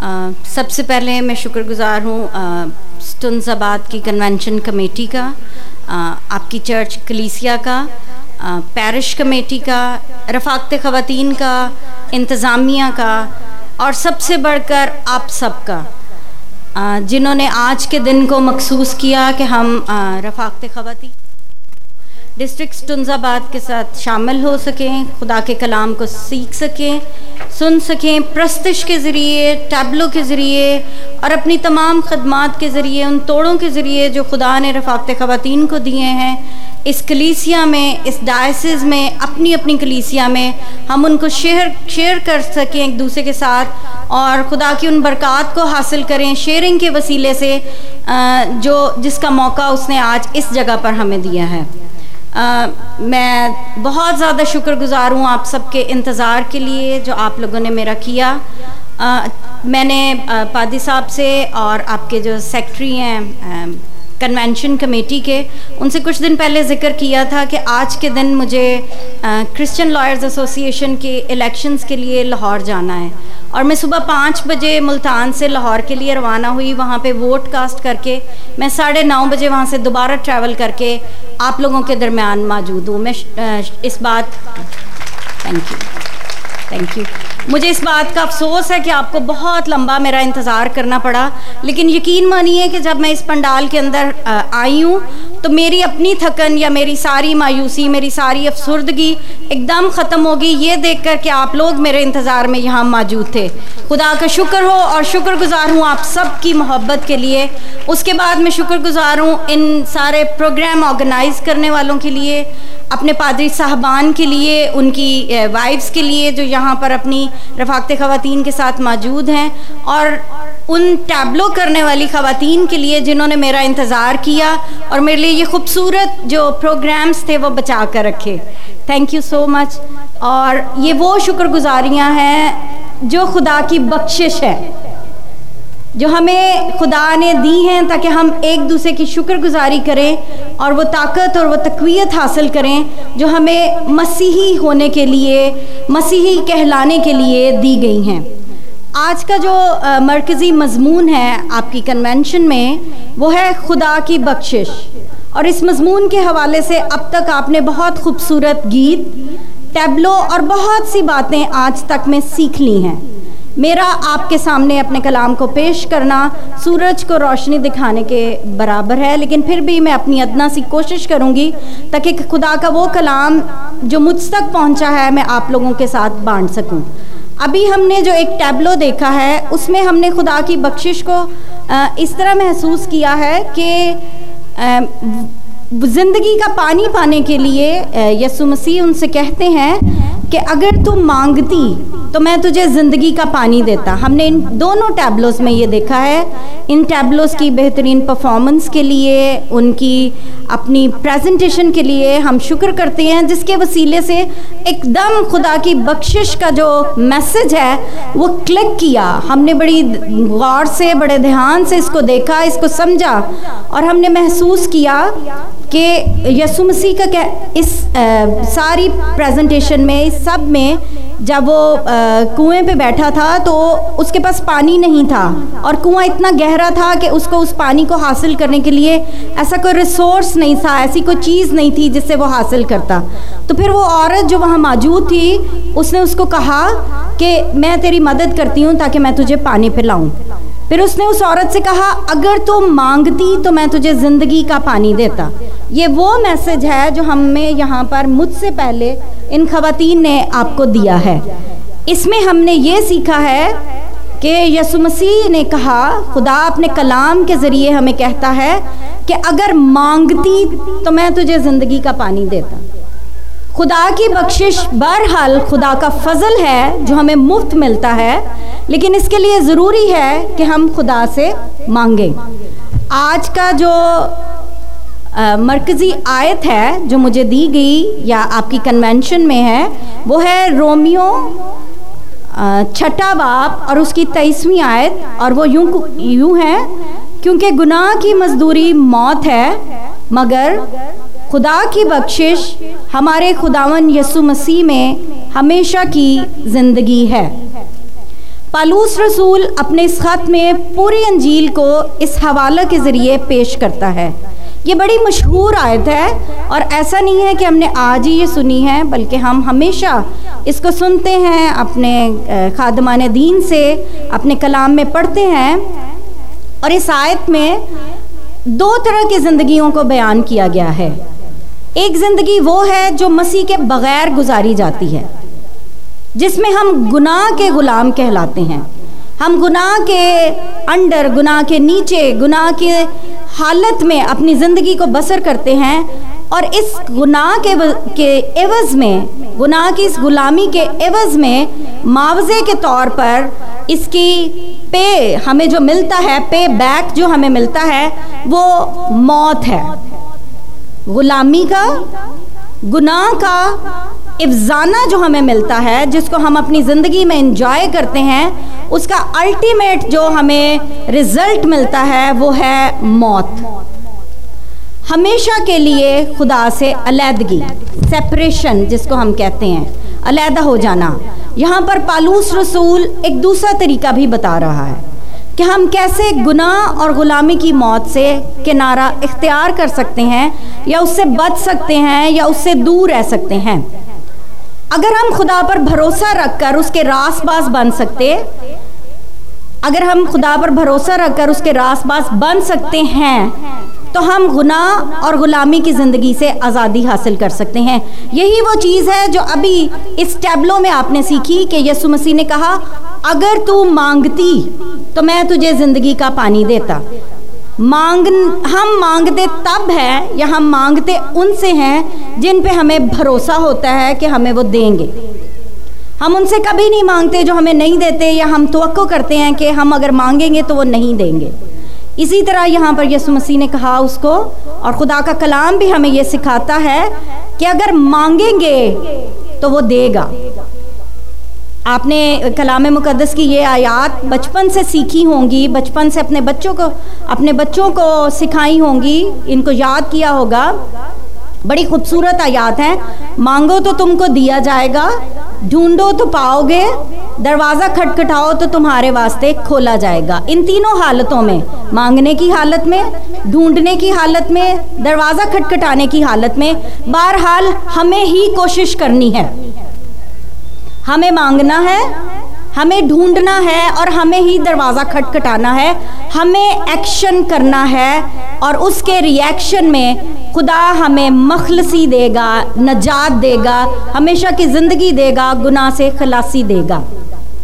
सबसे पहले मैं शुक्रगुजार हूँ स्टुनजाबाद की कन्वेंशन कमेटी का आपकी चर्च कलीसिया का पैरिश कमेटी का, रफाकत ख़वातीन का, इंतज़ामिया का और सबसे बढ़कर आप सबका जिन्होंने आज के दिन को मखसूस किया कि हम रफाकत ख़वातीन डिस्ट्रिक्ट स्टुनजाबाद के साथ शामिल हो सकें, खुदा के कलाम को सीख सकें, सुन सकें प्रस्तश के ज़रिए, टैबलों के ज़रिए और अपनी तमाम खदमात के ज़रिए, उन तोड़ों के ज़रिए जो खुदा ने रफाकत ख़वातीन को दिए हैं, इस कलीसिया में, इस डायसिस में अपनी अपनी कलीसिया में हम उनको शेयर शेयर कर सकें एक दूसरे के साथ और खुदा की उन बरक़ात को हासिल करें शेयरिंग के वसीले से जो, जिसका मौका उसने आज इस जगह पर हमें दिया है। आ, मैं बहुत ज़्यादा शुक्रगुजार हूँ आप सबके इंतज़ार के लिए जो आप लोगों ने मेरा किया। आ, मैंने पादी साहब से और आपके जो सेक्रेटरी हैं कन्वेंशन कमेटी के, उनसे कुछ दिन पहले ज़िक्र किया था कि आज के दिन मुझे क्रिश्चियन लॉयर्स एसोसिएशन के इलेक्शंस के लिए लाहौर जाना है। और मैं सुबह पाँच बजे मुल्तान से लाहौर के लिए रवाना हुई, वहाँ पे वोट कास्ट करके, मैं साढ़े नौ बजे वहाँ से दोबारा ट्रैवल करके आप लोगों के दरमियान मौजूद हूँ। मैं इस बात थैंक यू थैंक यू मुझे इस बात का अफसोस है कि आपको बहुत लंबा मेरा इंतज़ार करना पड़ा, लेकिन यकीन मानिए कि जब मैं इस पंडाल के अंदर आई हूँ तो मेरी अपनी थकन या मेरी सारी मायूसी, मेरी सारी अफसरदगी एकदम ख़त्म होगी। ये देख कर कि आप लोग मेरे इंतज़ार में यहाँ मौजूद थे। खुदा का शुक्र हो और शुक्रगुजार हूँ आप सब की मोहब्बत के लिए। उसके बाद मैं शुक्रगुजार हूँ इन सारे प्रोग्राम ऑर्गेनाइज़ करने वालों के लिए, अपने पादरी साहबान के लिए, उनकी वाइफ्स के लिए जो यहाँ पर अपनी रफाकत ख़वातीन के साथ मौजूद हैं। और उन टैबलो करने वाली ख़वातीन के लिए जिन्होंने मेरा इंतज़ार किया और मेरे लिए ये खूबसूरत जो प्रोग्राम्स थे वो बचा कर रखे। थैंक यू सो मच और ये वो शुक्रगुजारियाँ हैं जो खुदा की बख्शिश है, जो हमें खुदा ने दी हैं ताकि हम एक दूसरे की शुक्रगुजारी करें और वो ताकत और वो तकवीत हासिल करें जो हमें मसीही होने के लिए, मसीही कहलाने के लिए दी गई हैं। आज का जो मरकज़ी मजमून है आपकी कन्वेंशन में, वो है खुदा की बख्शिश। और इस मजमून के हवाले से अब तक आपने बहुत खूबसूरत गीत टैबलो और बहुत सी बातें आज तक में सीख ली हैं। मेरा आपके सामने अपने कलाम को पेश करना सूरज को रोशनी दिखाने के बराबर है, लेकिन फिर भी मैं अपनी अदना सी कोशिश करूँगी ताकि खुदा का वो कलाम जो मुझ तक पहुँचा है, मैं आप लोगों के साथ बांट सकूँ। अभी हमने जो एक टैबलो देखा है, उसमें हमने खुदा की बख्शिश को इस तरह महसूस किया है कि ज़िंदगी का पानी पाने के लिए यसु मसीह उनसे कहते हैं कि अगर तू मांगती तो मैं तुझे ज़िंदगी का पानी देता। हमने इन दोनों टैबलोस में ये देखा है। इन टैबलोस की बेहतरीन परफॉर्मेंस के लिए, उनकी अपनी प्रेजेंटेशन के लिए हम शुक्र करते हैं, जिसके वसीले से एकदम खुदा की बख्शिश का जो मैसेज है, वो क्लिक किया। हमने बड़ी गौर से, बड़े ध्यान से इसको देखा, इसको समझा, और हमने महसूस किया कि यसु मसीह का क्या इस आ, सारी प्रेजेंटेशन में इस सब में जब वो कुएँ पे बैठा था तो उसके पास पानी नहीं था। और कुआँ इतना गहरा था कि उसको उस पानी को हासिल करने के लिए ऐसा कोई रिसोर्स नहीं था ऐसी कोई चीज़ नहीं थी जिससे वो हासिल करता। तो फिर वो औरत जो वहाँ मौजूद थी उसने उसको कहा कि मैं तेरी मदद करती हूँ ताकि मैं तुझे पानी पिलाऊँ फिर उसने उस औरत से कहा अगर तुम मांगती तो मैं तुझे ज़िंदगी का पानी देता। ये वो मैसेज है जो हमें यहाँ पर मुझसे पहले इन खवतिन ने आपको दिया है। इसमें हमने ये सीखा है कि यसु मसीह ने कहा, खुदा अपने कलाम के ज़रिए हमें कहता है कि अगर मांगती तो मैं तुझे ज़िंदगी का पानी देता। खुदा की बख्शिश बहरहाल खुदा का फजल है जो हमें मुफ़्त मिलता है, लेकिन इसके लिए ज़रूरी है कि हम खुदा से मांगें। आज का जो मरकज़ी आयत है जो मुझे दी गई या आपकी कन्वेंशन में है, वो है रोमियो छठा बाप और उसकी तेईसवीं आयत और वो यूँ यूँ है, क्योंकि गुनाह की मजदूरी मौत है, मगर खुदा की बख्शिश हमारे खुदावन यसु मसीह में हमेशा की ज़िंदगी है। पालूस रसूल अपने इस ख़त में पूरी अंजील को इस हवाला के ज़रिए पेश करता है। ये बड़ी मशहूर आयत है और ऐसा नहीं है कि हमने आज ही ये सुनी है, बल्कि हम हमेशा इसको सुनते हैं, अपने खादमान दीन से, अपने कलाम में पढ़ते हैं और इस आयत में दो तरह की ज़िंदगियों को बयान किया गया है। एक ज़िंदगी वो है जो मसीह के बग़ैर गुजारी जाती है, जिसमें हम गुनाह के ग़ुलाम कहलाते हैं। हम गुनाह के अंडर, गुनाह के नीचे, गुनाह के हालत में अपनी ज़िंदगी को बसर करते हैं और इस गुनाह के के एवज़ में, गुनाह की इस गुलामी के एवज़ में मुआवजे के तौर पर इसकी पे हमें जो मिलता है, पे बैक जो हमें मिलता है, वो मौत है। गुलामी का, गुनाह का इफ्जाना जो हमें मिलता है, जिसको हम अपनी ज़िंदगी में इंजॉय करते हैं, उसका अल्टीमेट जो हमें रिज़ल्ट मिलता है, वो है मौत। हमेशा के लिए खुदा से अलहदगी सेपरेशन जिसको हम कहते हैं अलहदा हो जाना। यहाँ पर पालूस रसूल एक दूसरा तरीका भी बता रहा है कि हम कैसे गुनाह और ग़ुलामी की मौत से किनारा इख्तियार कर सकते हैं, या उससे बच सकते हैं, या उससे दूर रह सकते हैं। अगर हम खुदा पर भरोसा रखकर उसके रास बास बन सकते, अगर हम खुदा पर भरोसा रखकर उसके रास बास बन सकते हैं तो हम गुनाह और गुलामी की ज़िंदगी से आज़ादी हासिल कर सकते हैं। यही वो चीज़ है जो अभी इस टैबलो में आपने सीखी कि यसु मसीह ने कहा, अगर तू मांगती तो मैं तुझे ज़िंदगी का पानी देता। मांग, हम मांगते तब है या हम मांगते उनसे हैं जिन पे हमें भरोसा होता है कि हमें वो देंगे। हम उनसे कभी नहीं मांगते जो हमें नहीं देते या हम तो करते हैं कि हम अगर मांगेंगे तो वो नहीं देंगे। इसी तरह यहाँ पर यसु मसीह ने कहा उसको, और खुदा का कलाम भी हमें ये सिखाता है कि अगर मांगेंगे तो वो देगा। आपने कलाम मुकदस की ये आयात बचपन से सीखी होंगी, बचपन से अपने बच्चों को, अपने बच्चों को सिखाई होंगी, इनको याद किया होगा। बड़ी खूबसूरत आयात हैं। मांगो तो तुमको दिया जाएगा, ढूंढो तो पाओगे, दरवाज़ा खटखटाओ तो तुम्हारे वास्ते खोला जाएगा। इन तीनों हालतों में, मांगने की हालत में, ढूँढने की हालत में, दरवाज़ा खटखटाने की हालत में, बहरहाल हमें ही कोशिश करनी है। हमें मांगना है, हमें ढूंढना है और हमें ही दरवाज़ा खटखटाना है। हमें एक्शन करना है और उसके रिएक्शन में खुदा हमें मखलसी देगा, नजात देगा, हमेशा की ज़िंदगी देगा, गुनाह से खलासी देगा।